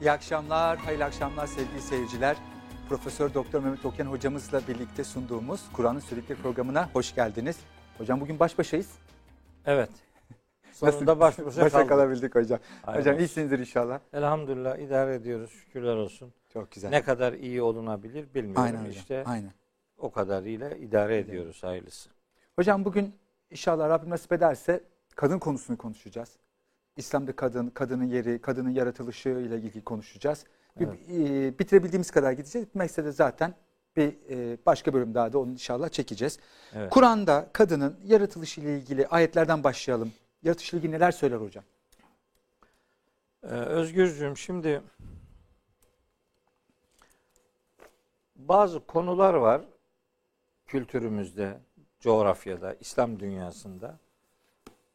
İyi akşamlar, hayırlı akşamlar sevgili seyirciler. Profesör Doktor Mehmet Okyan hocamızla birlikte sunduğumuz Kur'an'ın Söyledikleri programına hoş geldiniz. Hocam bugün baş başayız. Evet. Sonunda baş başa Başa kaldık. kalabildik hocam. Hayırlı hocam iyisinizdir inşallah. Elhamdülillah idare ediyoruz. Şükürler olsun. Çok güzel. Ne kadar iyi olunabilir bilmiyorum. Aynen hocam. İşte Aynen. o kadarıyla idare ediyoruz hayırlısı. Hocam bugün inşallah Rabbim nasip ederse kadın konusunu konuşacağız. İslam'da kadın, kadının yeri, kadının yaratılışı ile ilgili konuşacağız. Bir- e, bitirebildiğimiz kadar gideceğiz. Bitmekse de zaten bir e, başka bölüm daha da onu inşallah çekeceğiz. Evet. Kur'an'da kadının yaratılışı ile ilgili ayetlerden başlayalım. Yaratılış ile ilgili neler söyler hocam? Ee, Özgürcüğüm şimdi bazı konular var kültürümüzde, coğrafyada, İslam dünyasında.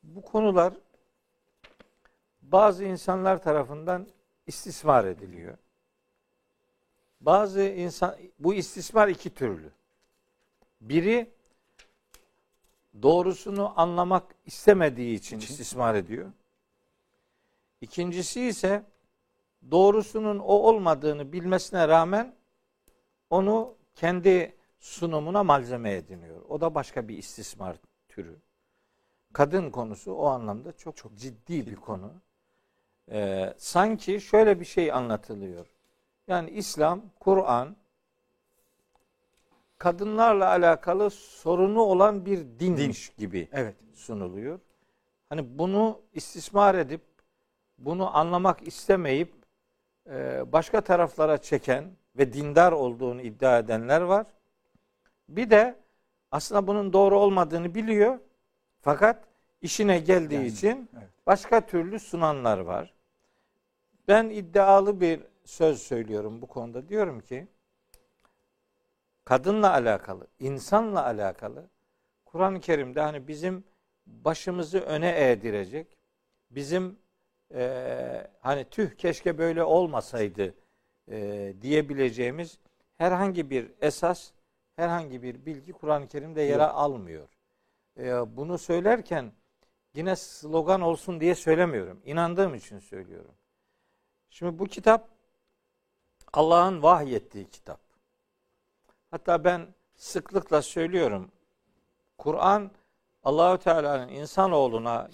Bu konular bazı insanlar tarafından istismar ediliyor. Bazı insan bu istismar iki türlü. Biri doğrusunu anlamak istemediği için istismar ediyor. İkincisi ise doğrusunun o olmadığını bilmesine rağmen onu kendi sunumuna malzeme ediniyor. O da başka bir istismar türü. Kadın konusu o anlamda çok çok ciddi bir konu. Ee, sanki şöyle bir şey anlatılıyor. Yani İslam, Kur'an kadınlarla alakalı sorunu olan bir dinmiş gibi Evet. sunuluyor. Hani bunu istismar edip bunu anlamak istemeyip e, başka taraflara çeken ve dindar olduğunu iddia edenler var. Bir de aslında bunun doğru olmadığını biliyor. Fakat işine geldiği Yani, için evet. başka türlü sunanlar var. Ben iddialı bir söz söylüyorum bu konuda. Diyorum ki kadınla alakalı, insanla alakalı Kur'an-ı Kerim'de hani bizim başımızı öne eğdirecek, bizim eee, hani tüh keşke böyle olmasaydı eee, diyebileceğimiz herhangi bir esas, herhangi bir bilgi Kur'an-ı Kerim'de yer Yok. almıyor. Eee, bunu söylerken yine slogan olsun diye söylemiyorum. İnandığım için söylüyorum. Şimdi bu kitap Allah'ın vahyettiği kitap. Hatta ben sıklıkla söylüyorum. Kur'an Allahü Teala'nın insanoğluna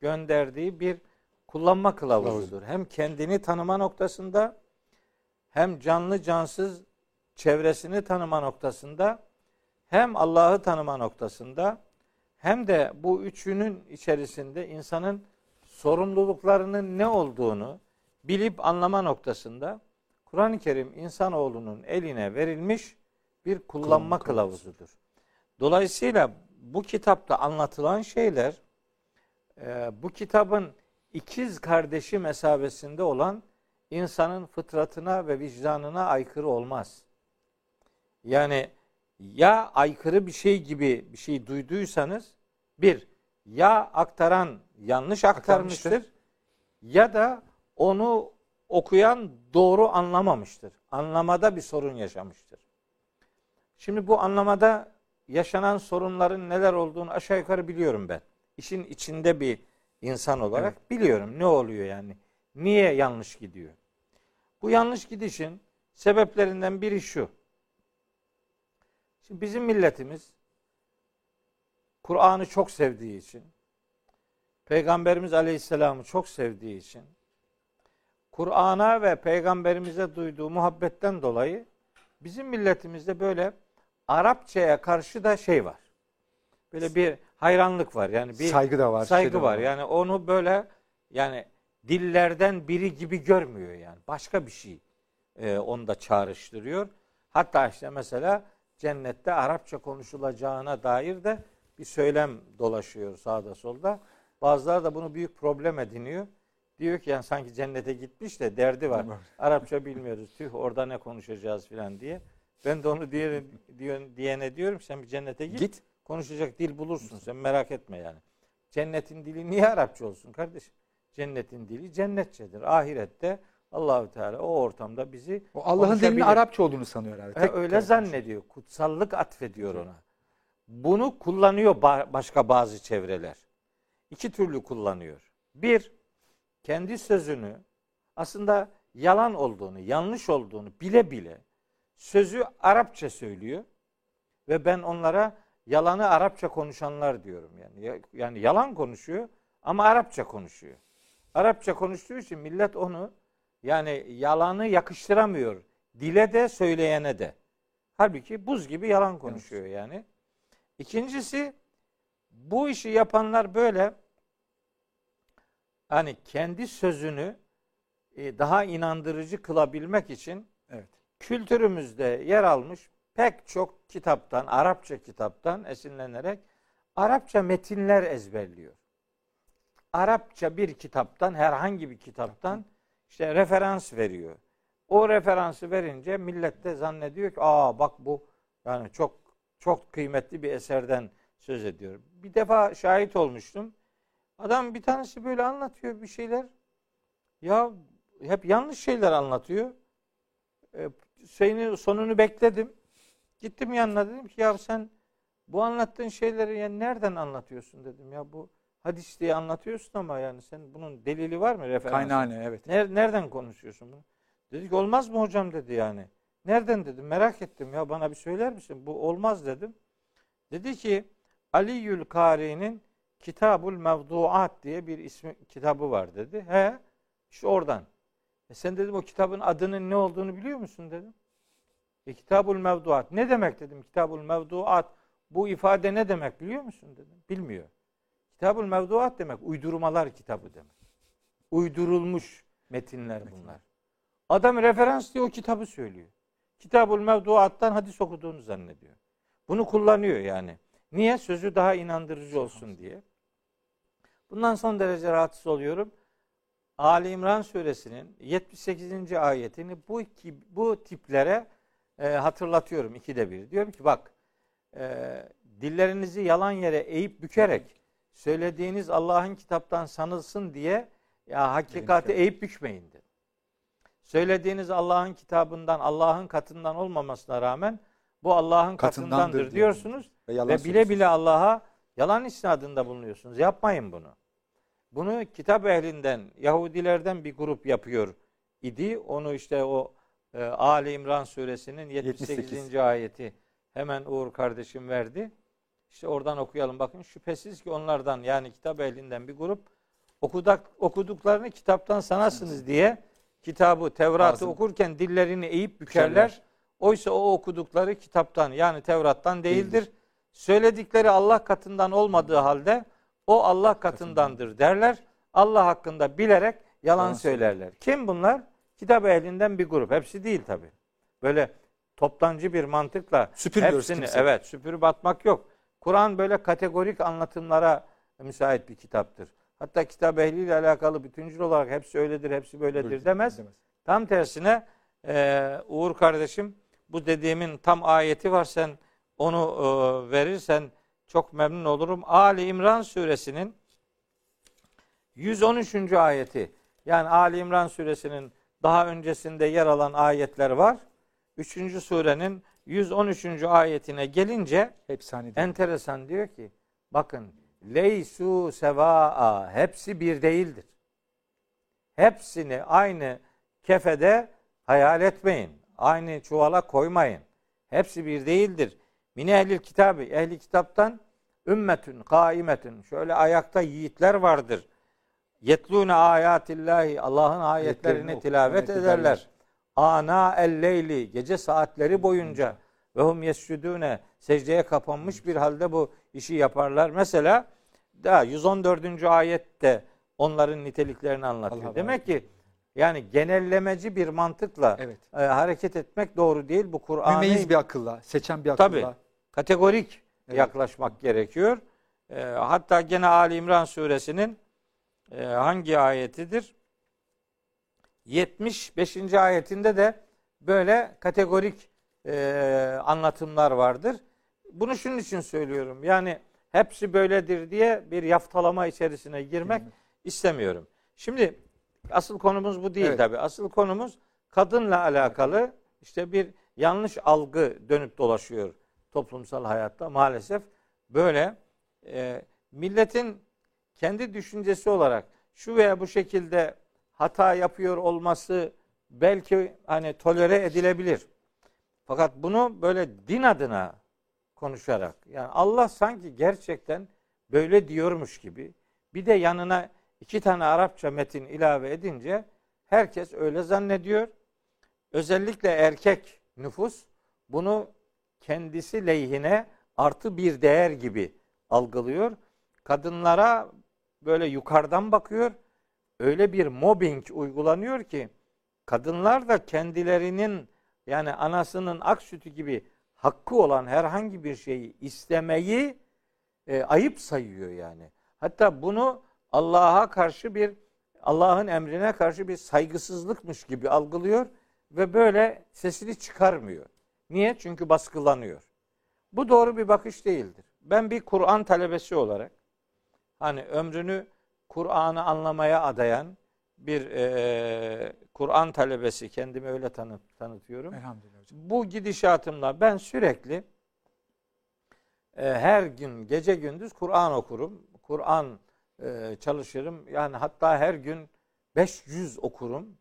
gönderdiği bir kullanma kılavuzudur. Hem kendini tanıma noktasında hem canlı cansız çevresini tanıma noktasında hem Allah'ı tanıma noktasında hem de bu üçünün içerisinde insanın sorumluluklarının ne olduğunu bilip anlama noktasında Kur'an-ı Kerim insanoğlunun eline verilmiş bir kullanma Kullanma kılavuzudur. Dolayısıyla bu kitapta anlatılan şeyler e, bu kitabın ikiz kardeşi mesabesinde olan insanın fıtratına ve vicdanına aykırı olmaz. Yani ya aykırı bir şey gibi bir şey duyduysanız bir ya aktaran yanlış aktarmıştır Aktarmıştır. ya da onu okuyan doğru anlamamıştır. Anlamada bir sorun yaşamıştır. Şimdi bu anlamada yaşanan sorunların neler olduğunu aşağı yukarı biliyorum ben. İşin içinde bir insan olarak biliyorum ne oluyor yani. Niye yanlış gidiyor? Bu yanlış gidişin sebeplerinden biri şu. Şimdi bizim milletimiz Kur'an'ı çok sevdiği için, Peygamberimiz Aleyhisselam'ı çok sevdiği için, Kur'an'a ve Peygamberimize duyduğu muhabbetten dolayı bizim milletimizde böyle Arapçaya karşı da şey var. Böyle bir hayranlık var. Yani bir Saygı da var, Saygı şey var. var. Yani onu böyle yani dillerden biri gibi görmüyor yani. Başka bir şey e, onu da çağrıştırıyor. Hatta işte mesela cennette Arapça konuşulacağına dair de bir söylem dolaşıyor sağda solda. Bazıları da bunu büyük problem ediniyor. Diyor ki yani sanki cennete gitmiş de derdi var. Arapça bilmiyoruz. Tüh orada ne konuşacağız filan diye. Ben de onu diyor, diyene diyorum sen bir cennete git, Git. Konuşacak dil bulursun sen merak etme yani. Cennetin dili niye Arapça olsun kardeşim? Cennetin dili cennetçedir. Ahirette Allahü Teala o ortamda bizi O Allah'ın dilinin. Arapça olduğunu sanıyor herhalde. Tek öyle zannediyor. Kutsallık atfediyor ona. Bunu kullanıyor ba- başka bazı çevreler. İki türlü kullanıyor. Bir, kendi sözünü aslında yalan olduğunu, yanlış olduğunu bile bile sözü Arapça söylüyor ve ben onlara yalanı Arapça konuşanlar diyorum yani. Yani yalan konuşuyor ama Arapça konuşuyor. Arapça konuştuğu için millet onu yani yalanı yakıştıramıyor. Dile de söyleyene de. Halbuki buz gibi yalan konuşuyor yani. İkincisi bu işi yapanlar böyle hani kendi sözünü e, daha inandırıcı kılabilmek için Evet. kültürümüzde yer almış pek çok kitaptan, Arapça kitaptan esinlenerek Arapça metinler ezberliyor. Arapça bir kitaptan, herhangi bir kitaptan işte referans veriyor. O referansı verince millet de zannediyor ki aa bak bu yani çok çok kıymetli bir eserden söz ediyor. Bir defa şahit olmuştum. Adam bir tanesi böyle anlatıyor bir şeyler. Ya hep yanlış şeyler anlatıyor. E, şeyini, sonunu bekledim. Gittim yanına dedim ki ya sen bu anlattığın şeyleri yani nereden anlatıyorsun dedim ya bu hadis diye anlatıyorsun ama yani sen bunun delili var mı referans? Kaynağı ne? Evet. Ner- nereden konuşuyorsun bunu? Dedi ki olmaz mı hocam dedi yani. Nereden dedim merak ettim ya bana bir söyler misin? Bu olmaz dedim. Dedi ki Aliyül Kari'nin Kitabul Mevduat diye bir ismi kitabı var dedi. He işte oradan. E sen dedim o kitabın adının ne olduğunu biliyor musun dedim. E Kitabul Mevduat. Ne demek dedim Kitabul Mevduat. Bu ifade ne demek biliyor musun dedim. Bilmiyor. Kitabul Mevduat demek uydurmalar kitabı demek. Uydurulmuş metinler bunlar. Adam referans diye o kitabı söylüyor. Kitabul Mevduat'tan hadis okuduğunu zannediyor. Bunu kullanıyor yani. Niye? Sözü daha inandırıcı olsun diye. Bundan son derece rahatsız oluyorum. Ali İmran suresinin 78. ayetini bu bu tiplere e, hatırlatıyorum ikide bir. Diyorum ki bak e, dillerinizi yalan yere eğip bükerek söylediğiniz Allah'ın kitaptan sanılsın diye ya hakikati eğip bükmeyin dedi. Söylediğiniz Allah'ın kitabından, Allah'ın katından olmamasına rağmen bu Allah'ın katındandır, Katındandır diyorsunuz Ve ve bile bile Allah'a yalan isnadında bulunuyorsunuz. Yapmayın bunu. Bunu kitap ehlinden, Yahudilerden bir grup yapıyor idi. Onu işte o e, Ali İmran suresinin 78. 78. ayeti hemen Uğur kardeşim verdi. İşte oradan okuyalım bakın. Şüphesiz ki onlardan yani kitap ehlinden bir grup okudak, okuduklarını kitaptan sanasınız diye kitabı, Tevrat'ı Ağzını- okurken dillerini eğip bükerler. Bükerler. Oysa o okudukları kitaptan yani Tevrat'tan değildir. Değildir. Söyledikleri Allah katından olmadığı halde o Allah katındandır derler. Allah hakkında bilerek yalan söylerler. Kim bunlar? Kitap ehlinden bir grup. Hepsi değil tabi. Böyle toptancı bir mantıkla Süpürmüyoruz hepsini kimse. evet süpürüp atmak yok. Kur'an böyle kategorik anlatımlara müsait bir kitaptır. Hatta kitap ehliyle alakalı bütüncül olarak hepsi öyledir, hepsi böyledir Böyledir, demez. demez. Tam tersine e, Uğur kardeşim bu dediğimin tam ayeti var sen onu e, verirsen çok memnun olurum. Ali İmran suresinin 113. ayeti yani Ali İmran suresinin daha öncesinde yer alan ayetler var. 3. surenin 113. ayetine gelince Hepsi değil. enteresan diyor ki bakın leysu sevaa hepsi bir değildir. Hepsini aynı kefede hayal etmeyin. Aynı çuvala koymayın. Hepsi bir değildir. Mine ehlil kitabı ehli kitaptan ümmetün kaimetün şöyle ayakta yiğitler vardır. Yetlûne ayatillahi Allah'ın ayetlerini tilavet ederler. Ana el leyli gece saatleri boyunca ve hum yescudune secdeye kapanmış bir halde bu işi yaparlar. Mesela daha 114. ayette onların niteliklerini anlatıyor. Allah Demek ki yani genellemeci bir mantıkla Evet. e, hareket etmek doğru değil. Bu Kur'an'ı Mümeyiz bir akılla, seçen bir akılla. Tabii. Kategorik Evet. yaklaşmak gerekiyor. E, hatta gene Ali İmran suresinin e, hangi ayetidir? 75. ayetinde de böyle kategorik e, anlatımlar vardır. Bunu şunun için söylüyorum. Yani hepsi böyledir diye bir yaftalama içerisine girmek istemiyorum. Şimdi asıl konumuz bu değil Evet. tabi. Asıl konumuz kadınla alakalı işte bir yanlış algı dönüp dolaşıyor toplumsal hayatta maalesef. Böyle e, milletin kendi düşüncesi olarak şu veya bu şekilde hata yapıyor olması belki hani tolere edilebilir. Fakat bunu böyle din adına konuşarak yani Allah sanki gerçekten böyle diyormuş gibi bir de yanına iki tane Arapça metin ilave edince herkes öyle zannediyor. Özellikle erkek nüfus bunu kendisi lehine artı bir değer gibi algılıyor. Kadınlara böyle yukarıdan bakıyor. Öyle bir mobbing uygulanıyor ki kadınlar da kendilerinin yani anasının ak sütü gibi hakkı olan herhangi bir şeyi istemeyi e, ayıp sayıyor yani. Hatta bunu Allah'a karşı bir Allah'ın emrine karşı bir saygısızlıkmış gibi algılıyor ve böyle sesini çıkarmıyor. Niye? Çünkü baskılanıyor. Bu doğru bir bakış değildir. Ben bir Kur'an talebesi olarak hani ömrünü Kur'an'ı anlamaya adayan bir e, Kur'an talebesi kendimi öyle tanıt, tanıtıyorum. Elhamdülillah hocam. Bu gidişatımla ben sürekli e, her gün gece gündüz Kur'an okurum. Kur'an e, çalışırım. Yani hatta her gün 500 okurum.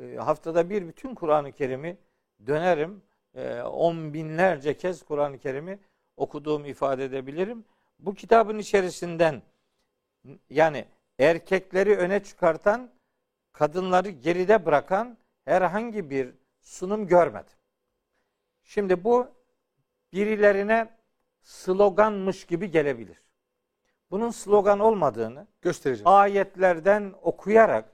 E, haftada bir bütün Kur'an-ı Kerim'i dönerim. E, on binlerce kez Kur'an-ı Kerim'i okuduğumu ifade edebilirim. Bu kitabın içerisinden yani erkekleri öne çıkartan, kadınları geride bırakan herhangi bir sunum görmedim. Şimdi bu birilerine sloganmış gibi gelebilir. Bunun slogan olmadığını Göstereceğim. ayetlerden okuyarak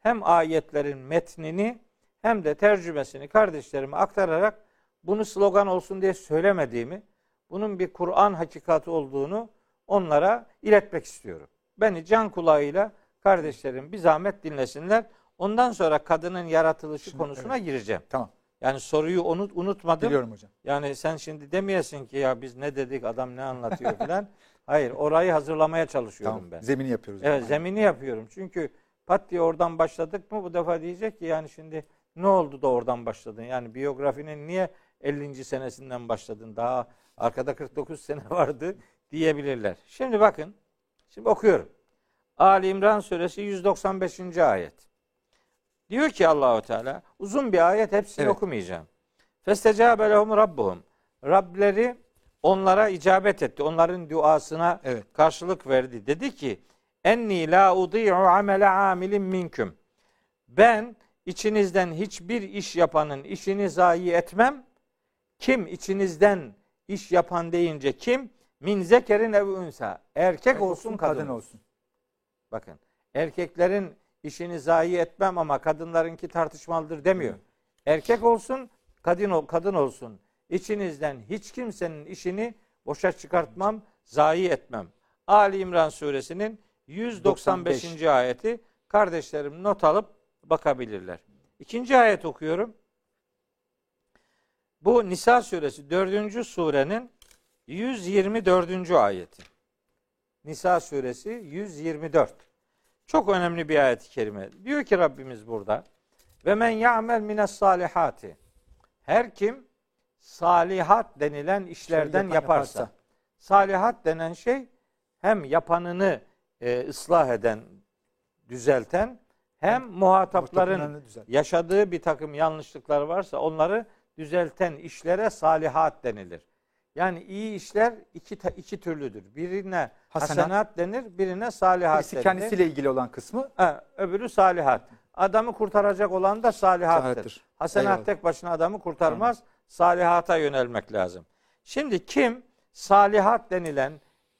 hem ayetlerin metnini hem de tercümesini kardeşlerime aktararak bunu slogan olsun diye söylemediğimi, bunun bir Kur'an hakikati olduğunu onlara iletmek istiyorum. Beni can kulağıyla kardeşlerim bir zahmet dinlesinler. Ondan sonra kadının yaratılışı Şimdi, konusuna gireceğim. Tamam. Yani soruyu unut, unutmadım. Biliyorum hocam. Yani sen şimdi demeyesin ki ya biz ne dedik adam ne anlatıyor falan. Hayır orayı hazırlamaya çalışıyorum Tamam. ben. Zemini yapıyoruz. Evet zemini yapıyorum. Çünkü pat diye oradan başladık mı bu defa diyecek ki yani şimdi ne oldu da oradan başladın? Yani biyografinin niye 50. senesinden başladın? Daha arkada 49 sene vardı diyebilirler. Şimdi bakın. Şimdi okuyorum. Ali İmran suresi 195. ayet. Diyor ki Allahu Teala uzun bir ayet hepsini Evet. okumayacağım. Festecabe lehum rabbuhum. Rableri onlara icabet etti. Onların duasına Evet. karşılık verdi. Dedi ki enni la udi'u amele amilin minküm. Ben içinizden hiçbir iş yapanın işini zayi etmem. Kim içinizden iş yapan deyince kim? Min zekerin ev unsa. Erkek olsun kadın, olsun. Bakın erkeklerin işini zayi etmem ama kadınlarınki tartışmalıdır demiyor. Erkek olsun, kadın ol, kadın olsun. İçinizden hiç kimsenin işini boşa çıkartmam, zayi etmem. Ali İmran suresinin 195. ayeti kardeşlerim not alıp bakabilirler. İkinci ayet okuyorum. Bu Nisa suresi 4. surenin 124. ayeti. Nisa suresi 124. Çok önemli bir ayet-i kerime. Diyor ki Rabbimiz burada ve men ya'mel mines salihati. Her kim salihat denilen işlerden yapan yaparsa. yaparsa. Salihat denen şey hem yapanını e, ıslah eden, düzelten hem muhatapların yaşadığı bir takım yanlışlıklar varsa onları düzelten işlere salihat denilir. Yani iyi işler iki iki türlüdür. Birine Hasenat. hasenat, denir, birine salihat Birisi denir. kendisiyle ilgili olan kısmı Ha, öbürü salihat. Adamı kurtaracak olan da salihattır. Salihattır. Hasenat Eyvallah. tek başına adamı kurtarmaz. Salihata yönelmek lazım. Şimdi kim salihat denilen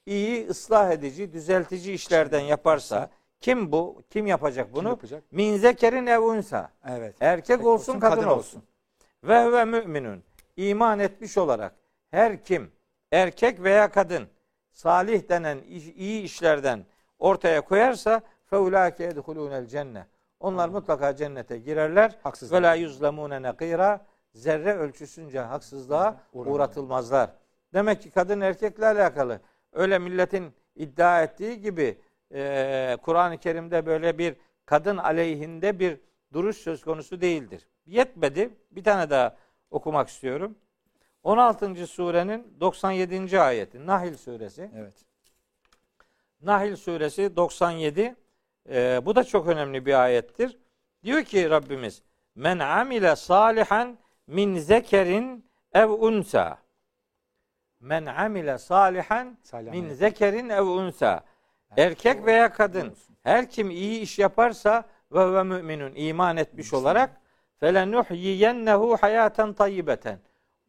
iyi, ıslah edici, düzeltici işlerden yaparsa kim bu? Kim yapacak bunu? yapacak? Min zekerin ev unsa. evet. Erkek olsun, kadın, olsun. Ve ve müminun. iman etmiş olarak her kim erkek veya kadın salih denen iyi işlerden ortaya koyarsa feulâke edhulûnel cenne. Onlar mutlaka cennete girerler. Haksız Ve la yuzlemûne nekîrâ. Zerre ölçüsünce haksızlığa uğratılmazlar. Demek ki kadın erkekle alakalı. Öyle milletin iddia ettiği gibi e, Kur'an-ı Kerim'de böyle bir kadın aleyhinde bir duruş söz konusu değildir. Yetmedi. Bir tane daha okumak istiyorum. 16. surenin 97. ayeti. Nahil suresi. Evet. Nahil suresi 97. Ee, bu da çok önemli bir ayettir. Diyor ki Rabbimiz men amile salihan min zekerin ev unsa. Men amile salihan Salih min zekerin ev unsa. Erkek veya kadın her kim iyi iş yaparsa ve ve müminun iman etmiş olarak felenuhyiyennehu hayaten tayyibeten.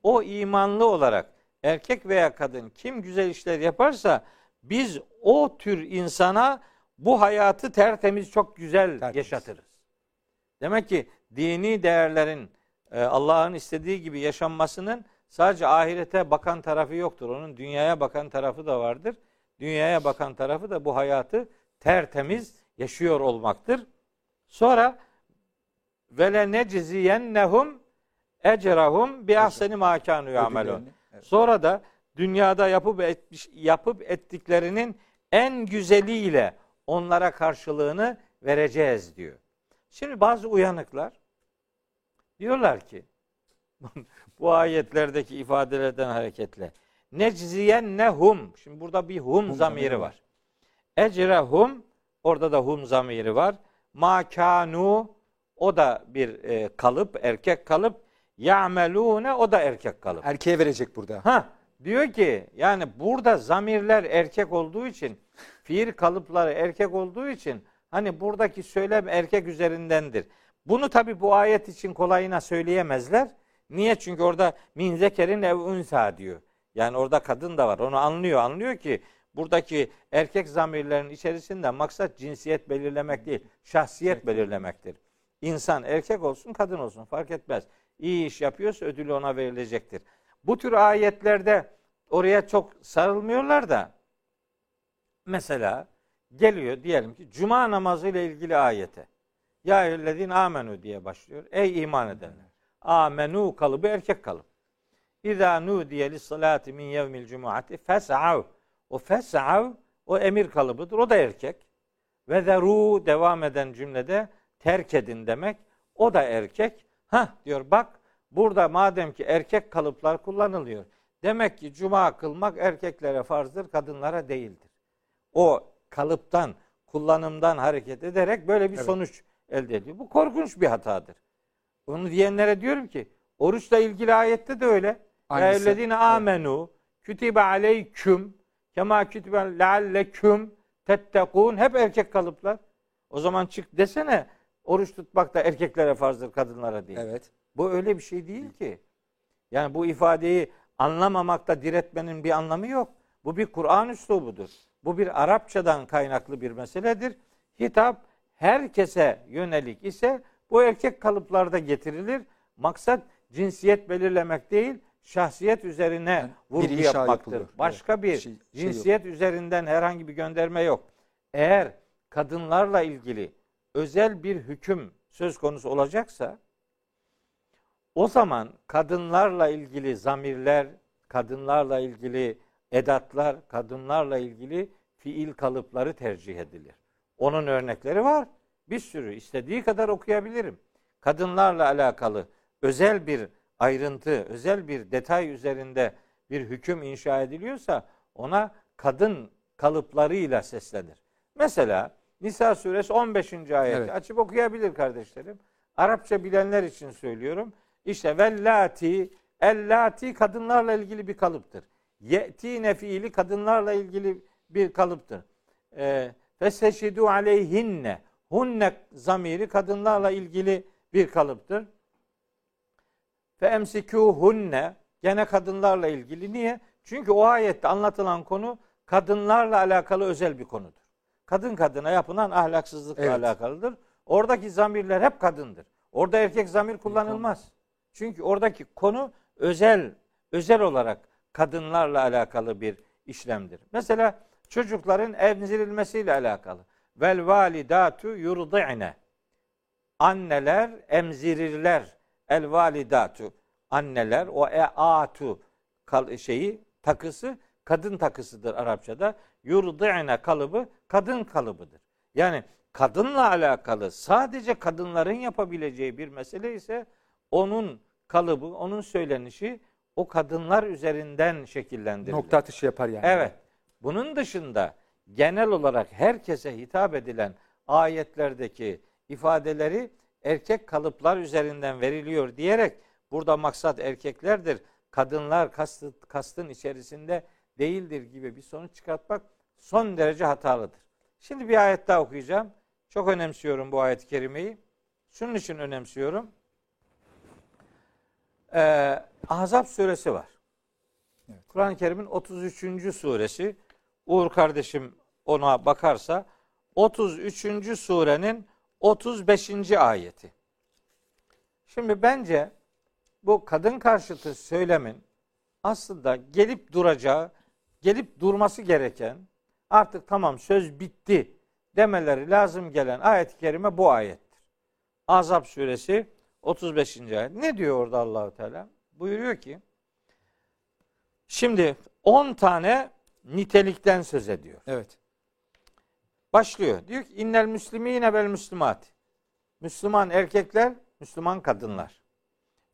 O imanlı olarak erkek veya kadın kim güzel işler yaparsa biz o tür insana bu hayatı tertemiz çok güzel Tertemiz. yaşatırız. Demek ki dini değerlerin e, Allah'ın istediği gibi yaşanmasının sadece ahirete bakan tarafı yoktur. Onun dünyaya bakan tarafı da vardır. Dünyaya bakan tarafı da bu hayatı tertemiz yaşıyor olmaktır. Sonra vele necziyennehum ecrahum bi ahseni ma kanu yamelun. Sonra da dünyada yapıp etmiş, yapıp ettiklerinin en güzeliyle onlara karşılığını vereceğiz diyor. Şimdi bazı uyanıklar diyorlar ki bu ayetlerdeki ifadelerden hareketle nehum. Şimdi burada bir hum, Hum zamiri var. Ecrehum orada da hum zamiri var. Makanu o da bir e, kalıp, erkek kalıp. Ya'melune o da erkek kalıp. Erkeğe verecek burada. Ha diyor ki yani burada zamirler erkek olduğu için fiil kalıpları erkek olduğu için hani buradaki söylem erkek üzerindendir. Bunu tabi bu ayet için kolayına söyleyemezler. Niye? Çünkü orada min zekerin ev unsa diyor. Yani orada kadın da var. Onu anlıyor. Anlıyor ki buradaki erkek zamirlerin içerisinde maksat cinsiyet belirlemek değil, şahsiyet belirlemektir. İnsan erkek olsun, kadın olsun fark etmez. İyi iş yapıyorsa ödülü ona verilecektir. Bu tür ayetlerde oraya çok sarılmıyorlar da mesela geliyor diyelim ki cuma namazı ile ilgili ayete. Ya eyyühellezine amenu diye başlıyor. Ey iman edenler. Amenu kalıbı erkek kalıp. İza nudiye lis salati min yevmil cumuati fes'av. O fes'av o emir kalıbıdır. O da erkek. Ve zeru devam eden cümlede terk edin demek. O da erkek. Ha diyor bak burada madem ki erkek kalıplar kullanılıyor. Demek ki cuma kılmak erkeklere farzdır, kadınlara değildir. O kalıptan, kullanımdan hareket ederek böyle bir Evet. sonuç elde ediyor. Bu korkunç bir hatadır. Onu diyenlere diyorum ki oruçla ilgili ayette de öyle. Eyyühellezine amenu kütibe aleyküm kema kütibe lealleküm tettekûn hep erkek kalıplar. O zaman çık desene oruç tutmak da erkeklere farzdır kadınlara değil. Evet. Bu öyle bir şey değil ki. Yani bu ifadeyi anlamamakta diretmenin bir anlamı yok. Bu bir Kur'an üslubudur. Bu bir Arapçadan kaynaklı bir meseledir. Hitap herkese yönelik ise bu erkek kalıplarda getirilir. Maksat cinsiyet belirlemek değil, şahsiyet üzerine Yani vurgu yapmaktır. yapılıyor. Başka Evet. bir Şey- şey yok. cinsiyet üzerinden herhangi bir gönderme yok. Eğer kadınlarla ilgili özel bir hüküm söz konusu olacaksa o zaman kadınlarla ilgili zamirler, kadınlarla ilgili edatlar, kadınlarla ilgili fiil kalıpları tercih edilir. Onun örnekleri var. Bir sürü istediği kadar okuyabilirim. Kadınlarla alakalı özel bir ayrıntı, özel bir detay üzerinde bir hüküm inşa ediliyorsa ona kadın kalıplarıyla seslenir. Mesela Nisa suresi 15. ayeti Evet. açıp okuyabilir kardeşlerim. Arapça bilenler için söylüyorum. İşte vellati, ellati kadınlarla ilgili bir kalıptır. Ye'tine fiili kadınlarla ilgili bir kalıptır. Ee, Feseşidu aleyhinne. Hunne zamiri kadınlarla ilgili bir kalıptır. Fe emsikuhunne gene kadınlarla ilgili. Niye? Çünkü o ayette anlatılan konu kadınlarla alakalı özel bir konudur. Kadın kadına yapılan ahlaksızlıkla Evet. alakalıdır. Oradaki zamirler hep kadındır. Orada erkek zamir kullanılmaz. Çünkü oradaki konu özel özel olarak kadınlarla alakalı bir işlemdir. Mesela çocukların emzirilmesiyle alakalı. Vel validatu yurdi'ne. Anneler emzirirler. El validatu. Anneler o eatu kal- şeyi takısı kadın takısıdır Arapçada. Yurdi'ne kalıbı kadın kalıbıdır. Yani kadınla alakalı sadece kadınların yapabileceği bir mesele ise onun kalıbı, onun söylenişi o kadınlar üzerinden şekillendirilir. Nokta atışı yapar yani. Evet. Bunun dışında genel olarak herkese hitap edilen ayetlerdeki ifadeleri erkek kalıplar üzerinden veriliyor diyerek burada maksat erkeklerdir. Kadınlar kastı, kastın içerisinde değildir gibi bir sonuç çıkartmak son derece hatalıdır. Şimdi bir ayet daha okuyacağım. Çok önemsiyorum bu ayet-i kerimeyi. Şunun için önemsiyorum. Ee, Ahzab suresi var. Evet. Kur'an-ı Kerim'in 33. suresi. Uğur kardeşim ona bakarsa 33. surenin 35. ayeti. Şimdi bence bu kadın karşıtı söylemin aslında gelip duracağı, gelip durması gereken artık tamam söz bitti demeleri lazım gelen ayet-i kerime bu ayettir. Azap suresi 35. ayet. Ne diyor orada Allahu Teala? Buyuruyor ki Şimdi 10 tane nitelikten söz ediyor. Evet. Başlıyor. Diyor ki innel müslimine vel müslimat. Müslüman erkekler, Müslüman kadınlar.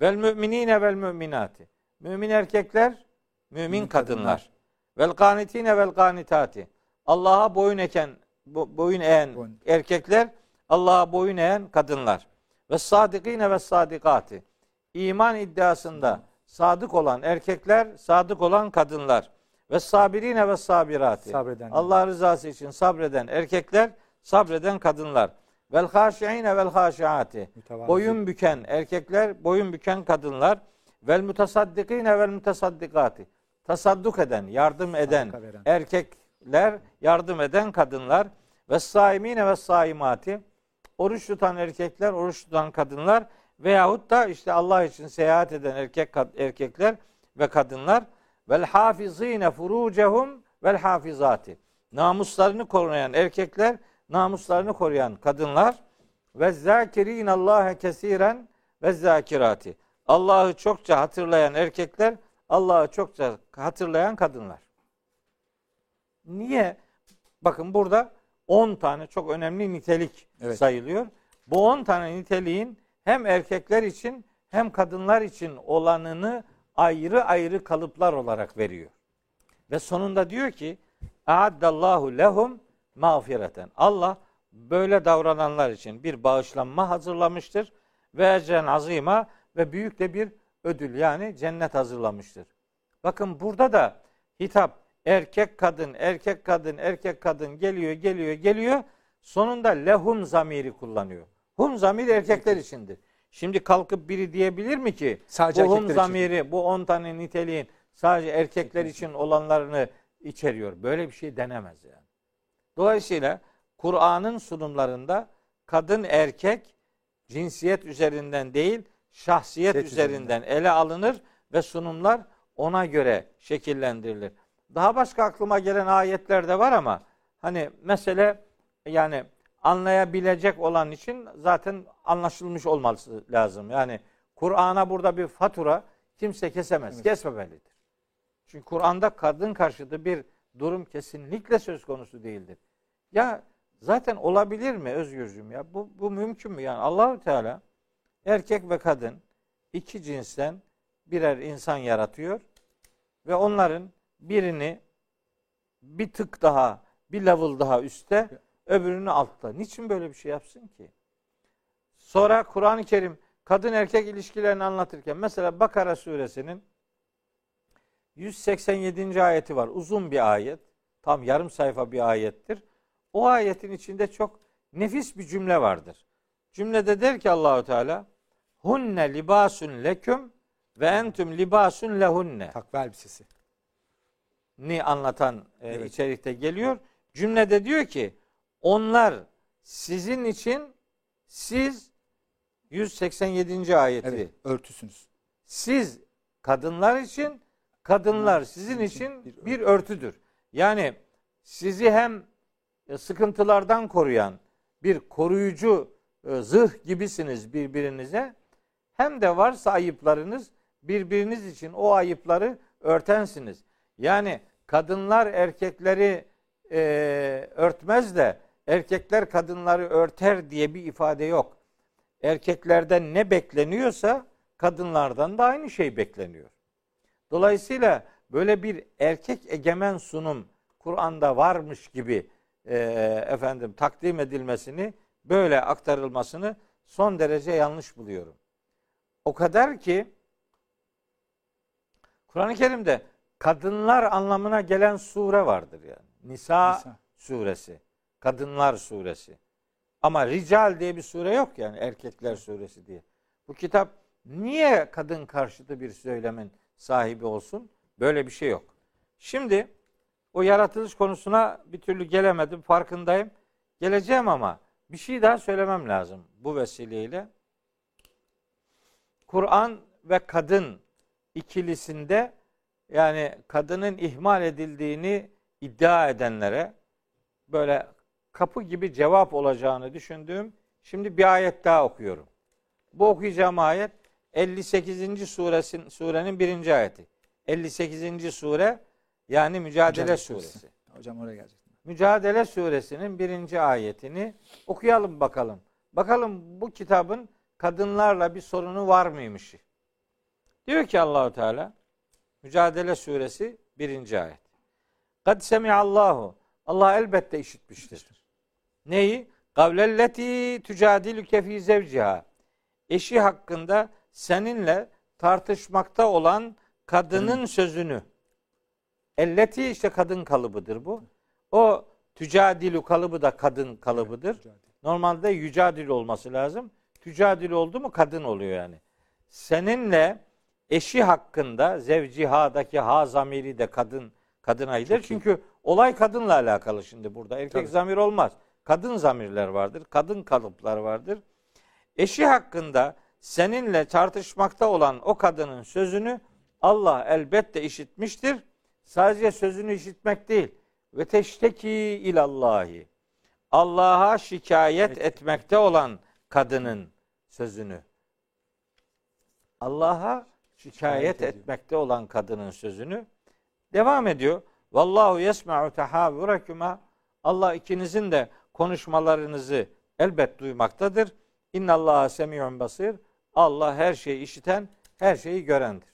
Vel müminine vel müminati. Mümin erkekler, mümin kadınlar. Vel kanitine vel kanitati. Allah'a boyun eken bo- boyun eğen Boyun. erkekler, Allah'a boyun eğen kadınlar. Ve sadikine ve sadikati. İman iddiasında sadık olan erkekler, sadık olan kadınlar. Ve sabirine ve sabirati. Sabredenler. Allah rızası için sabreden erkekler, sabreden kadınlar. Vel haşiine vel haşiati. Boyun büken erkekler, boyun büken kadınlar. Vel mutasaddikine vel mutasaddikati. Tasadduk eden, yardım eden veren. Erkekler, yardım eden kadınlar. Ve saimine ve saimati. Oruç tutan erkekler, oruç tutan kadınlar veyahut da işte Allah için seyahat eden erkek erkekler ve kadınlar vel hafizine furucehum vel hafizati. Namuslarını koruyan erkekler, namuslarını koruyan kadınlar ve zakirin Allah'a kesiren ve zakirati. Allah'ı çokça hatırlayan erkekler, Allah'ı çokça hatırlayan kadınlar. Niye? Bakın burada 10 tane çok önemli nitelik Evet. sayılıyor. Bu 10 tane niteliğin hem erkekler için hem kadınlar için olanını ayrı ayrı kalıplar olarak veriyor. Ve sonunda diyor ki A'addallahu lehum mağfireten. Allah böyle davrananlar için bir bağışlanma hazırlamıştır. Ve ecren azima ve büyük de bir ödül yani cennet hazırlamıştır. Bakın burada da hitap erkek kadın, erkek kadın, erkek kadın geliyor, geliyor, geliyor. Sonunda lehum zamiri kullanıyor. Hum zamiri erkekler içindir. Şimdi kalkıp biri diyebilir mi ki Sadece bu hum erkekler için. zamiri, bu 10 tane niteliğin sadece erkekler için olanlarını içeriyor. Böyle bir şey denemez yani. Dolayısıyla Kur'an'ın sunumlarında kadın erkek cinsiyet üzerinden değil şahsiyet Cinsiyet üzerinden ele alınır ve sunumlar ona göre şekillendirilir. Daha başka aklıma gelen ayetler de var ama hani mesele yani anlayabilecek olan için zaten anlaşılmış olması lazım. Yani Kur'an'a burada bir fatura kimse kesemez. Evet. Kesmemelidir. Çünkü Kur'an'da kadın karşıtı bir durum kesinlikle söz konusu değildir. Ya zaten olabilir mi Özgürcüğüm ya? Bu, bu mümkün mü? Yani Allahü Teala erkek ve kadın iki cinsten birer insan yaratıyor ve onların birini bir tık daha, bir level daha üstte, öbürünü altta. Niçin böyle bir şey yapsın ki? Sonra Kur'an-ı Kerim kadın erkek ilişkilerini anlatırken mesela Bakara suresinin 187. ayeti var. Uzun bir ayet. Tam yarım sayfa bir ayettir. O ayetin içinde çok nefis bir cümle vardır. Cümlede der ki Allahu Teala hunne libasun leküm ve entüm libasun lehunne Takva elbisesi. Ni anlatan e, Evet. içerikte geliyor. Cümlede diyor ki onlar sizin için siz 187. ayeti Evet. Örtüsünüz. siz kadınlar için kadınlar sizin için bir örtüdür. Yani sizi hem e, sıkıntılardan koruyan bir koruyucu e, zırh gibisiniz birbirinize hem de varsa ayıplarınız birbiriniz için o ayıpları örtensiniz. Yani kadınlar erkekleri e, örtmez de erkekler kadınları örter diye bir ifade yok. Erkeklerden ne bekleniyorsa kadınlardan da aynı şey bekleniyor. Dolayısıyla böyle bir erkek egemen sunum Kur'an'da varmış gibi e, efendim takdim edilmesini böyle aktarılmasını son derece yanlış buluyorum. O kadar ki Kur'an-ı Kerim'de kadınlar anlamına gelen sure vardır yani. Nisa, Nisa. suresi, kadınlar suresi. Ama rical diye bir sure yok yani erkekler suresi diye. Bu kitap niye kadın karşıtı bir söylemin sahibi olsun? Böyle bir şey yok. Şimdi o yaratılış konusuna bir türlü gelemedim farkındayım. Geleceğim ama bir şey daha söylemem lazım bu vesileyle. Kur'an ve kadın ikilisinde yani kadının ihmal edildiğini iddia edenlere böyle kapı gibi cevap olacağını düşündüğüm şimdi bir ayet daha okuyorum. Bu okuyacağım ayet 58. suresin surenin birinci ayeti. 58. sure yani Mücadele Mücadele suresi. Hocam oraya gelecek. Mücadele suresinin birinci ayetini okuyalım bakalım. Bakalım bu kitabın kadınlarla bir sorunu var mıymış? Diyor ki Allahu Teala Mücadele suresi birinci ayet. Kad semi'allahu Allah elbette işitmiştir. Neyi? Kavlelleti tücadilüke fi zevciha. Eşi hakkında seninle tartışmakta olan kadının sözünü. Elleti işte kadın kalıbıdır bu. O tücadilu kalıbı da kadın kalıbıdır. Normalde yücadil olması lazım. Tücadil oldu mu kadın oluyor yani. Seninle eşi hakkında zevcihadaki ha zamiri de kadın kadına gider. Çünkü olay kadınla alakalı şimdi burada. Erkek Tabii. zamir olmaz. Kadın zamirler vardır. Kadın kalıplar vardır. Eşi hakkında seninle tartışmakta olan o kadının sözünü Allah elbette işitmiştir. Sadece sözünü işitmek değil. Ve teşteki ilallahi. Allah'a şikayet Evet. etmekte olan kadının sözünü. Allah'a şikayet ediyor. etmekte olan kadının sözünü devam ediyor. Vallahu yesma'u tahavurakuma. Allah ikinizin de konuşmalarınızı elbet duymaktadır. İnnallaha semiyun basir. Allah her şeyi işiten, her şeyi görendir.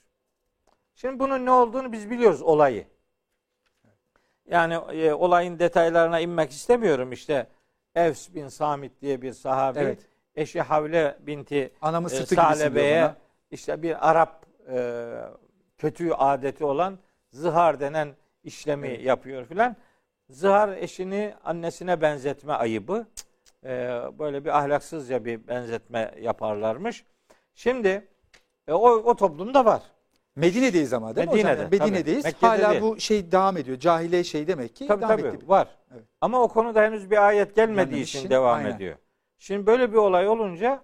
Şimdi bunun ne olduğunu biz biliyoruz olayı. Yani e, olayın detaylarına inmek istemiyorum. İşte Evs bin Samit diye bir sahabi Evet. eşi Havle binti Anamın e, Salebe'ye işte bir Arap e, kötü adeti olan zihar denen işlemi Evet. yapıyor filan. Zihar eşini annesine benzetme ayıbı. E, böyle bir ahlaksızca bir benzetme yaparlarmış. Şimdi e, o, o toplumda var. Medine'deyiz ama değil mi Medine'de, hocam? Medine'deyiz. tabii. Mekke'de Hala değil. bu şey devam ediyor. Cahiliye şey demek ki Tabii devam tabii etti. var. Evet. Ama o konuda henüz bir ayet gelmediği Gelmemiş için için, devam aynen. ediyor. Şimdi böyle bir olay olunca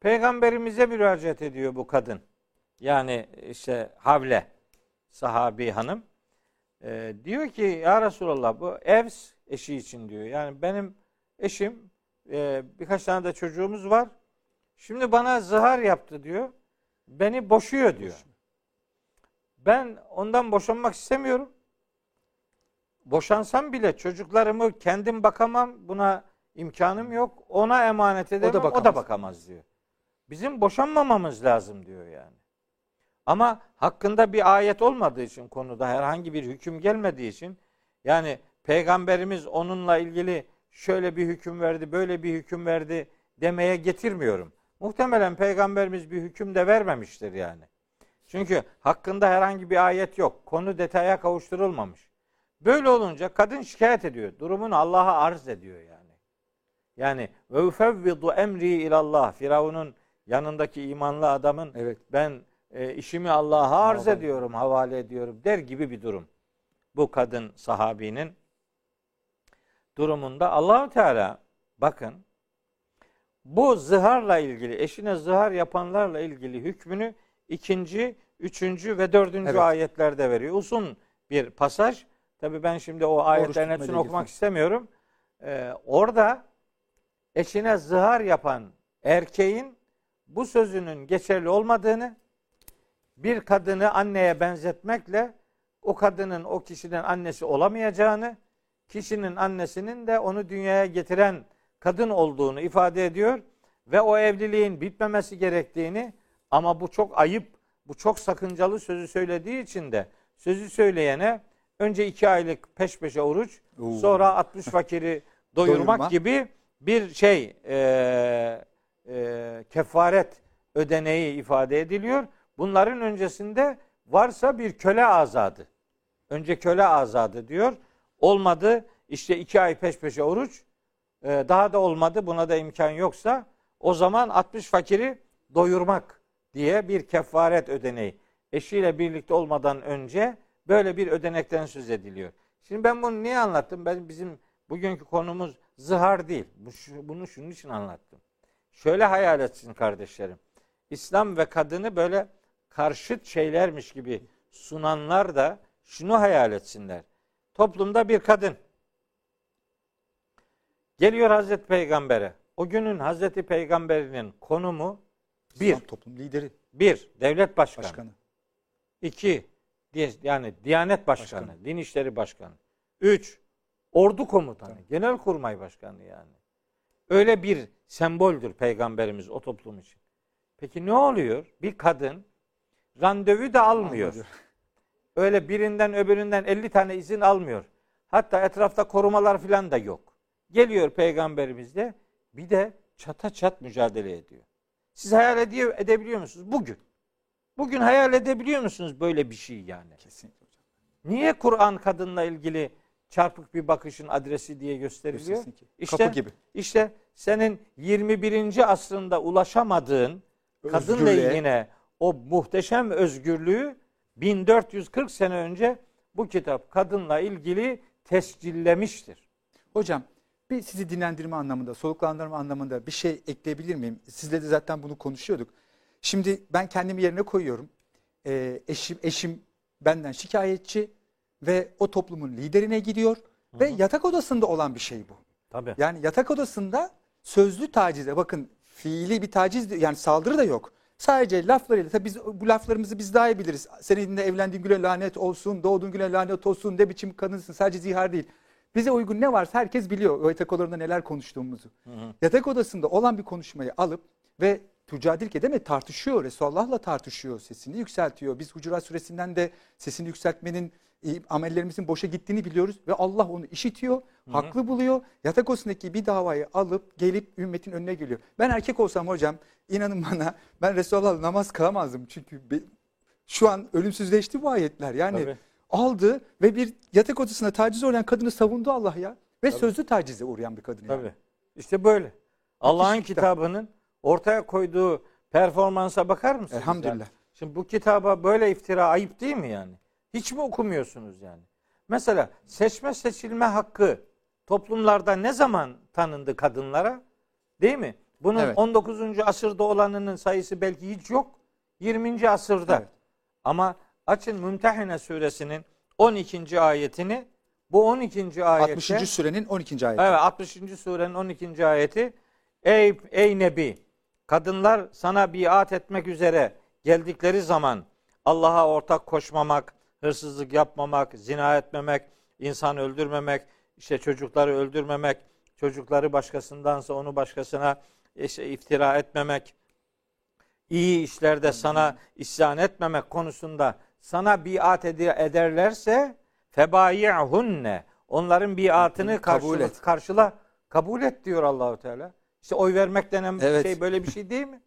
peygamberimize müracaat ediyor bu kadın. Yani işte Havle sahabi hanım. Ee, diyor ki ya Resulallah bu Evs eşi için diyor. Yani benim eşim e, birkaç tane de çocuğumuz var. Şimdi bana zihar yaptı diyor. Beni boşuyor diyor. Ben ondan boşanmak istemiyorum. Boşansam bile çocuklarımı kendim bakamam. Buna imkanım yok. Ona emanet edemem. O da bakamaz. bakamaz, diyor. Bizim boşanmamamız lazım diyor yani. Ama hakkında bir ayet olmadığı için konuda herhangi bir hüküm gelmediği için yani peygamberimiz onunla ilgili şöyle bir hüküm verdi, böyle bir hüküm verdi demeye getirmiyorum. Muhtemelen peygamberimiz bir hüküm de vermemiştir yani. Çünkü hakkında herhangi bir ayet yok. Konu detaya kavuşturulmamış. Böyle olunca kadın şikayet ediyor. Durumunu Allah'a arz ediyor yani. Yani ve ufevvidu emri ilallah. Firavun'un yanındaki imanlı adamın Evet. ben e, işimi Allah'a arz ediyorum, havale ediyorum der gibi bir durum. Bu kadın sahabinin durumunda Allahu Teala bakın bu zıharla ilgili, eşine zıhar yapanlarla ilgili hükmünü ikinci, üçüncü ve dördüncü Evet. ayetlerde veriyor. Uzun bir pasaj. Tabii ben şimdi o ayetlerin hepsini okumak istemiyorum. Ee, orada eşine zıhar yapan erkeğin bu sözünün geçerli olmadığını, bir kadını anneye benzetmekle o kadının o kişinin annesi olamayacağını, kişinin annesinin de onu dünyaya getiren kadın olduğunu ifade ediyor ve o evliliğin bitmemesi gerektiğini ama bu çok ayıp, bu çok sakıncalı sözü söylediği için de sözü söyleyene önce iki aylık peş peşe oruç, Oo. sonra 60 fakiri doyurmak Doyurma. gibi bir şey e, e, kefaret ödeneği ifade ediliyor. Bunların öncesinde varsa bir köle azadı. Önce köle azadı diyor. Olmadı işte iki ay peş peşe oruç. E, daha da olmadı buna da imkan yoksa o zaman 60 fakiri doyurmak diye bir kefaret ödeneği. Eşiyle birlikte olmadan önce böyle bir ödenekten söz ediliyor. Şimdi ben bunu niye anlattım? Ben bizim bugünkü konumuz zihar değil. Bunu şunun için anlattım. Şöyle hayal etsin kardeşlerim. İslam ve kadını böyle karşıt şeylermiş gibi sunanlar da şunu hayal etsinler. Toplumda bir kadın geliyor Hazreti Peygamber'e. O günün Hazreti Peygamber'inin konumu bir, İslam toplum lideri. bir devlet başkanı. Başkanı. İki, yani Diyanet Başkanı, Başkanı. Din İşleri Başkanı. Üç, Ordu Komutanı, Genelkurmay Başkanı yani. Öyle bir semboldür Peygamberimiz o toplum için. Peki ne oluyor? Bir kadın randevu da almıyor. Anladım. Öyle birinden öbüründen 50 tane izin almıyor. Hatta etrafta korumalar falan da yok. Geliyor peygamberimizle bir de çata çat mücadele ediyor. Siz hayal ediyor, edebiliyor musunuz? Bugün. Bugün hayal edebiliyor musunuz böyle bir şey yani? Kesinlikle hocam. Niye Kur'an kadınla ilgili çarpık bir bakışın adresi diye gösteriliyor? Ki. İşte, Kapı gibi. işte senin 21. asrında ulaşamadığın kadınla Özgürlüğe. ilgine o muhteşem özgürlüğü 1440 sene önce bu kitap kadınla ilgili tescillemiştir. Hocam bir sizi dinlendirme anlamında, soluklandırma anlamında bir şey ekleyebilir miyim? Sizle de zaten bunu konuşuyorduk. Şimdi ben kendimi yerine koyuyorum. Ee, eşim eşim benden şikayetçi ve o toplumun liderine gidiyor ve yatak odasında olan bir şey bu. Tabii. Yani yatak odasında sözlü tacize bakın fiili bir taciz yani saldırı da yok. Sadece laflarıyla tabii biz bu laflarımızı biz daha iyi biliriz. Seninle evlendiğin güne lanet olsun, doğduğun güne lanet olsun, ne biçim kadınsın sadece zihar değil. Bize uygun ne varsa herkes biliyor o yatak odalarında neler konuştuğumuzu. Yatak odasında olan bir konuşmayı alıp ve tücadilke değil mi tartışıyor. Resulullah'la tartışıyor. Sesini yükseltiyor. Biz Hucurat suresinden de sesini yükseltmenin amellerimizin boşa gittiğini biliyoruz. Ve Allah onu işitiyor. Haklı buluyor. Yatak odasındaki bir davayı alıp gelip ümmetin önüne geliyor. Ben erkek olsam hocam inanın bana ben Resulullah'la namaz kılamazdım. Çünkü şu an ölümsüzleşti bu ayetler. Yani Tabii. aldı ve bir yatak odasına taciz uğrayan kadını savundu Allah ya. Ve sözlü tacize uğrayan bir kadın. yani. Tabii. İşte böyle. Allah'ın kitabının ortaya koyduğu performansa bakar mısınız? Elhamdülillah. Yani? Şimdi bu kitaba böyle iftira ayıp değil mi yani? Hiç mi okumuyorsunuz yani? Mesela seçme seçilme hakkı toplumlarda ne zaman tanındı kadınlara? Değil mi? Bunun Evet. 19. asırda olanının sayısı belki hiç yok. 20. asırda. Evet. Ama açın Mümtehine suresinin 12. ayetini bu 12. ayette 60. sürenin 12. ayeti. Evet 60. surenin 12. ayeti Ey ey nebi kadınlar sana biat etmek üzere geldikleri zaman Allah'a ortak koşmamak, hırsızlık yapmamak, zina etmemek, insan öldürmemek, işte çocukları öldürmemek, çocukları başkasındansa onu başkasına işte iftira etmemek, iyi işlerde sana isyan etmemek konusunda sana biat ede- ederlerse febayi'hunne onların biatını Kabul et. karşıla kabul et diyor Allahu Teala. İşte oy vermek denen Evet. şey böyle bir şey değil mi?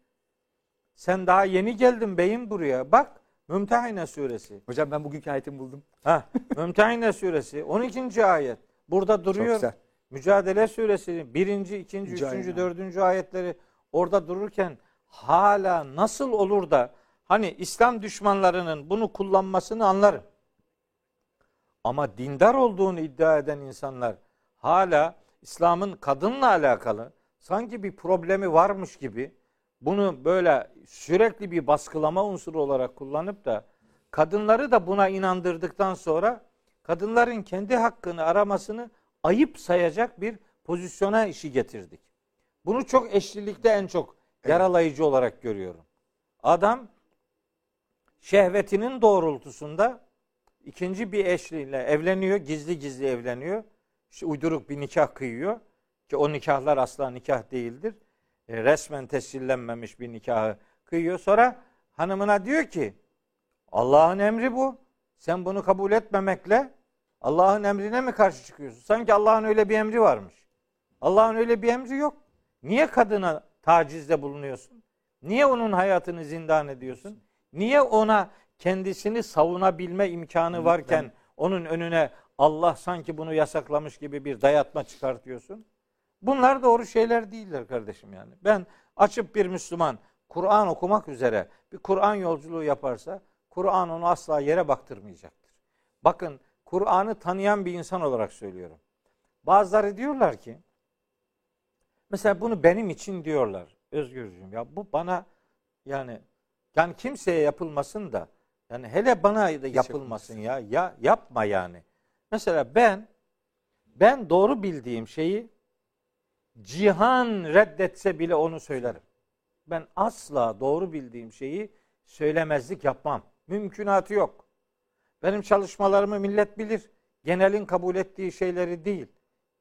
Sen daha yeni geldin beyim buraya. Bak Mümtehine suresi. Hocam ben bugünkü ayetimi buldum. Ha, Mümtehine suresi 12. ayet. Burada duruyor. güzel. Mücadele suresi 1. 2. 3. Mücadele. 4. ayetleri orada dururken hala nasıl olur da hani İslam düşmanlarının bunu kullanmasını anlarım. Ama dindar olduğunu iddia eden insanlar hala İslam'ın kadınla alakalı sanki bir problemi varmış gibi bunu böyle sürekli bir baskılama unsuru olarak kullanıp da kadınları da buna inandırdıktan sonra kadınların kendi hakkını aramasını ayıp sayacak bir pozisyona işi getirdik. Bunu çok eşlilikte en çok yaralayıcı olarak görüyorum. Adam şehvetinin doğrultusunda ikinci bir eşliyle evleniyor, gizli gizli evleniyor. İşte uyduruk bir nikah kıyıyor ki o nikahlar asla nikah değildir. E, resmen tescillenmemiş bir nikahı kıyıyor. Sonra hanımına diyor ki Allah'ın emri bu. Sen bunu kabul etmemekle Allah'ın emrine mi karşı çıkıyorsun? Sanki Allah'ın öyle bir emri varmış. Allah'ın öyle bir emri yok. Niye kadına tacizde bulunuyorsun? Niye onun hayatını zindan ediyorsun? Niye ona kendisini savunabilme imkanı varken onun önüne Allah sanki bunu yasaklamış gibi bir dayatma çıkartıyorsun? Bunlar doğru şeyler değiller kardeşim yani. Ben açıp bir Müslüman Kur'an okumak üzere bir Kur'an yolculuğu yaparsa Kur'an onu asla yere baktırmayacaktır. Bakın Kur'an'ı tanıyan bir insan olarak söylüyorum. Bazıları diyorlar ki mesela bunu benim için diyorlar Özgürcüğüm ya bu bana yani yani kimseye yapılmasın da yani hele bana da yapılmasın ya. Ya yapma yani. Mesela ben ben doğru bildiğim şeyi cihan reddetse bile onu söylerim. Ben asla doğru bildiğim şeyi söylemezlik yapmam. Mümkünatı yok. Benim çalışmalarımı millet bilir. Genelin kabul ettiği şeyleri değil.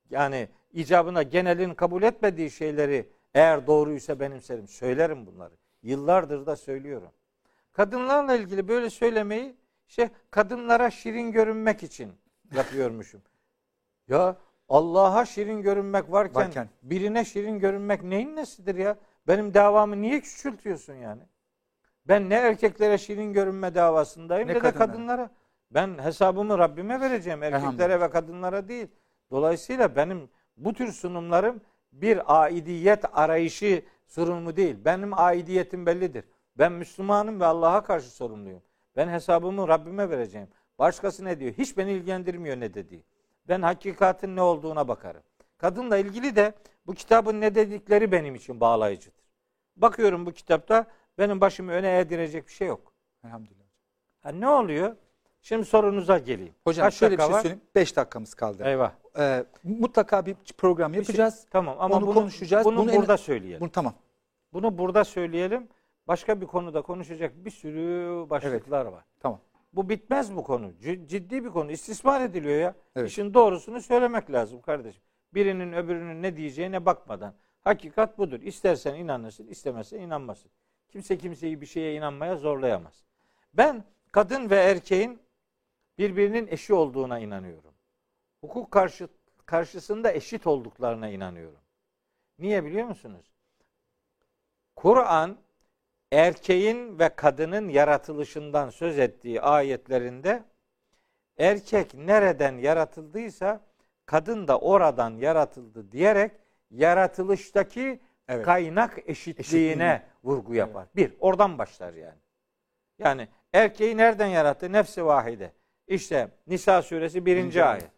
Yani icabına genelin kabul etmediği şeyleri eğer doğruysa benimserim. Söylerim bunları. Yıllardır da söylüyorum. Kadınlarla ilgili böyle söylemeyi işte kadınlara şirin görünmek için yapıyormuşum. ya Allah'a şirin görünmek varken, Varken. birine şirin görünmek neyin nesidir ya? Benim davamı niye küçültüyorsun yani? Ben ne erkeklere şirin görünme davasındayım Ne ne, de kadınlara. Ben hesabımı Rabbime vereceğim. Erkeklere ve kadınlara değil. Dolayısıyla benim bu tür sunumlarım bir aidiyet arayışı sunumu değil. Benim aidiyetim bellidir. Ben Müslümanım ve Allah'a karşı sorumluyum. Ben hesabımı Rabbime vereceğim. Başkası ne diyor? Hiç beni ilgilendirmiyor ne dediği. Ben hakikatin ne olduğuna bakarım. Kadınla ilgili de bu kitabın ne dedikleri benim için bağlayıcıdır. Bakıyorum bu kitapta benim başımı öne eğdirecek bir şey yok. Elhamdülillah. Ha, ne oluyor? Şimdi sorunuza geleyim. Hocam Kaç şöyle bir şey var? söyleyeyim. 5 dakikamız kaldı. Eyvah. Ee, mutlaka bir program Bir şey- yapacağız. tamam ama Onu bunu, konuşacağız. Bunu, Bunu en- burada söyleyelim. Bunu tamam. Bunu burada söyleyelim. Başka bir konuda konuşacak bir sürü başlıklar var. Tamam. Bu bitmez bu konu. Ciddi bir konu. İstismar ediliyor ya. Evet. İşin doğrusunu söylemek lazım kardeşim. Birinin öbürünün ne diyeceğine bakmadan. Hakikat budur. İstersen inanırsın, istemezsen inanmasın. Kimse kimseyi bir şeye inanmaya zorlayamaz. Ben kadın ve erkeğin birbirinin eşi olduğuna inanıyorum. Hukuk karşı, karşısında eşit olduklarına inanıyorum. Niye biliyor musunuz? Kur'an erkeğin ve kadının yaratılışından söz ettiği ayetlerinde erkek nereden yaratıldıysa kadın da oradan yaratıldı diyerek yaratılıştaki Evet. kaynak eşitliğine Eşitliğine. vurgu yapar. Bir, oradan başlar yani. Yani erkeği nereden yarattı? Nefsi vahide. İşte Nisa suresi 1. Birinci ayet. ayet.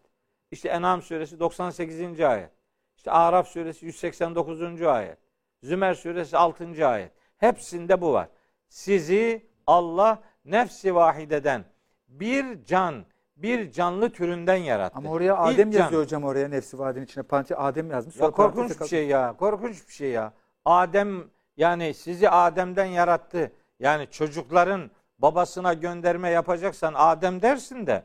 İşte En'am suresi 98. ayet. İşte Araf suresi 189. ayet. Zümer suresi 6. ayet. Hepsinde bu var. Sizi Allah nefsi vahideden bir can, bir canlı türünden yarattı. Ama oraya İlk Adem can. yazıyor hocam oraya nefsi vadinin içine parantez Adem yazmış. Ya korkunç bir şey ya. Korkunç bir şey ya. Adem yani sizi Adem'den yarattı. Yani çocukların babasına gönderme yapacaksan Adem dersin de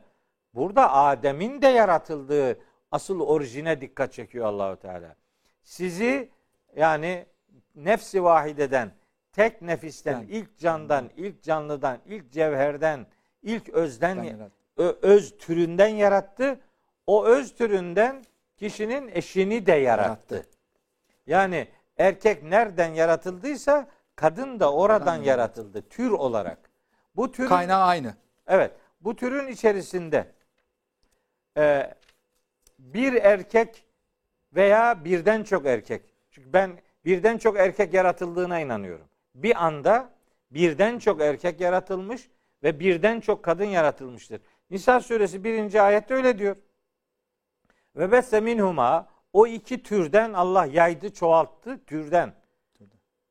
burada Adem'in de yaratıldığı asıl orijine dikkat çekiyor Allahu Teala. Sizi yani nefsi vahideden, tek nefisten, Yani. ilk candan, ilk canlıdan, ilk cevherden, ilk özden ö- öz türünden yarattı. O öz türünden kişinin eşini de yarattı. Yarattı. Yani erkek nereden yaratıldıysa kadın da oradan yaratıldı tür olarak. Bu türün Kaynağı aynı. evet bu türün içerisinde e, bir erkek veya birden çok erkek. Çünkü ben birden çok erkek yaratıldığına inanıyorum. Bir anda birden çok erkek yaratılmış ve birden çok kadın yaratılmıştır. Nisa suresi birinci ayette öyle diyor. Ve besse minhuma o iki türden Allah yaydı, çoğalttı türden.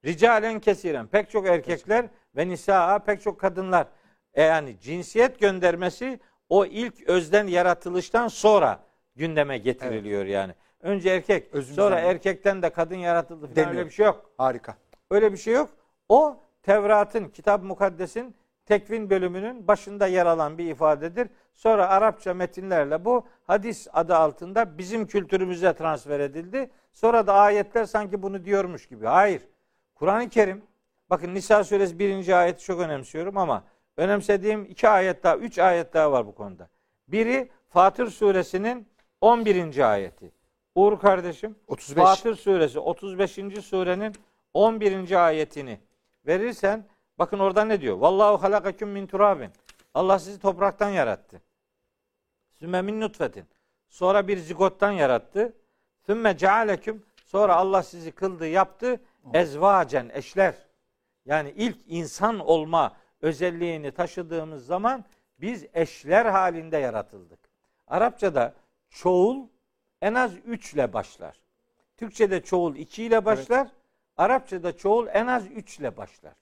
Ricalen kesiren pek çok erkekler ve nisa pek çok kadınlar. E yani cinsiyet göndermesi o ilk özden yaratılıştan sonra gündeme getiriliyor yani. Önce erkek, Özümüzden sonra erkekten de kadın yaratıldı falan Demiyor. öyle bir şey yok. Harika. Öyle bir şey yok. O Tevrat'ın, Kitab-ı Mukaddes'in tekvin bölümünün başında yer alan bir ifadedir. Sonra Arapça metinlerle bu hadis adı altında bizim kültürümüze transfer edildi. Sonra da ayetler sanki bunu diyormuş gibi. Hayır. Kur'an-ı Kerim, bakın Nisa suresi birinci ayeti çok önemsiyorum ama önemsediğim iki ayet daha, üç ayet daha var bu konuda. Biri Fatır suresinin 11. ayeti. Uğur kardeşim, 35. Fatır suresi 35. surenin 11. ayetini verirsen bakın orada ne diyor? Vallahu halakaküm min turabin. Allah sizi topraktan yarattı. Sümme min nutfetin. Sonra bir zigottan yarattı. Sümme cealeküm. Sonra Allah sizi kıldı, yaptı. Ezvacen, eşler. Yani ilk insan olma özelliğini taşıdığımız zaman biz eşler halinde yaratıldık. Arapçada çoğul en az üç ile başlar. Türkçe'de çoğul iki ile başlar. Arapçada çoğul en az üç ile başlar.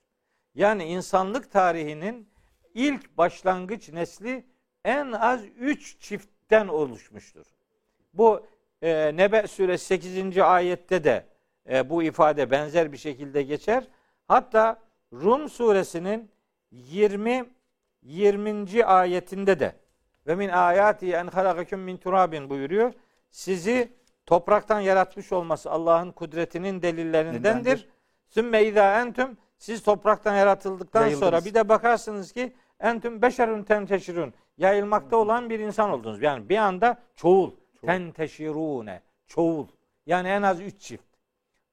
Yani insanlık tarihinin ilk başlangıç nesli en az üç çiftten oluşmuştur. Bu e, Nebe suresi 8. ayette de e, bu ifade benzer bir şekilde geçer. Hatta Rum suresinin 20 20. ayetinde de ve min ayati en halakakum min turabin buyuruyor. Sizi topraktan yaratmış olması Allah'ın kudretinin delillerindendir. Sümme izâ entüm siz topraktan yaratıldıktan Yayıldınız. sonra bir de bakarsınız ki entüm beşerun tenteşirun yayılmakta olan bir insan oldunuz. Yani bir anda çoğul. Tenteşirune. Çoğul. Yani en az üç çift.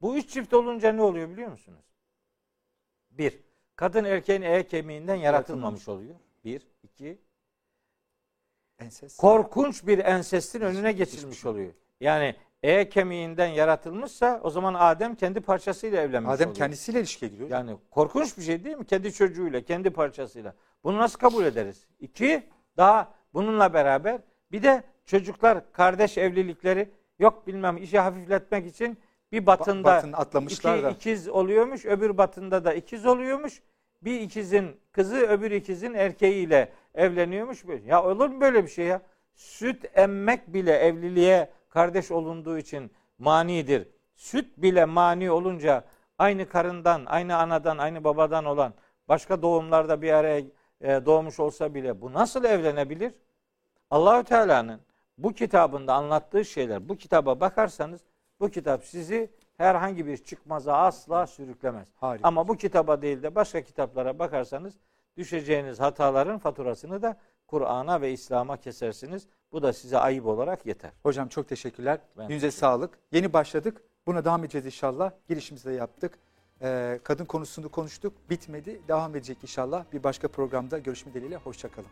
Bu üç çift olunca ne oluyor biliyor musunuz? Bir, kadın erkeğin e kemiğinden yaratılmamış oluyor. Bir, iki, Enses. korkunç bir ensestin önüne geçilmiş oluyor. Yani e kemiğinden yaratılmışsa o zaman Adem kendi parçasıyla evlenmiş Adem oluyor. kendisiyle ilişkiye giriyor. Yani korkunç bir şey değil mi? Kendi çocuğuyla, kendi parçasıyla. Bunu nasıl kabul ederiz? İki, daha bununla beraber bir de çocuklar kardeş evlilikleri yok bilmem işi hafifletmek için bir batında batını atlamışlar iki da. ikiz oluyormuş, öbür batında da ikiz oluyormuş. Bir ikizin kızı öbür ikizin erkeğiyle evleniyormuş. Ya olur mu böyle bir şey ya? Süt emmek bile evliliğe kardeş olunduğu için manidir. Süt bile mani olunca aynı karından, aynı anadan, aynı babadan olan başka doğumlarda bir araya e, doğmuş olsa bile bu nasıl evlenebilir? Allahü Teala'nın bu kitabında anlattığı şeyler, bu kitaba bakarsanız bu kitap sizi herhangi bir çıkmaza asla sürüklemez. Harika. Ama bu kitaba değil de başka kitaplara bakarsanız düşeceğiniz hataların faturasını da Kur'an'a ve İslam'a kesersiniz. Bu da size ayıp olarak yeter. Hocam çok teşekkürler. Ben teşekkür sağlık. Yeni başladık. Buna devam edeceğiz inşallah. Girişimizi de yaptık. Ee, kadın konusunu konuştuk. Bitmedi. Devam edecek inşallah. Bir başka programda görüşme dileğiyle. Hoşçakalın.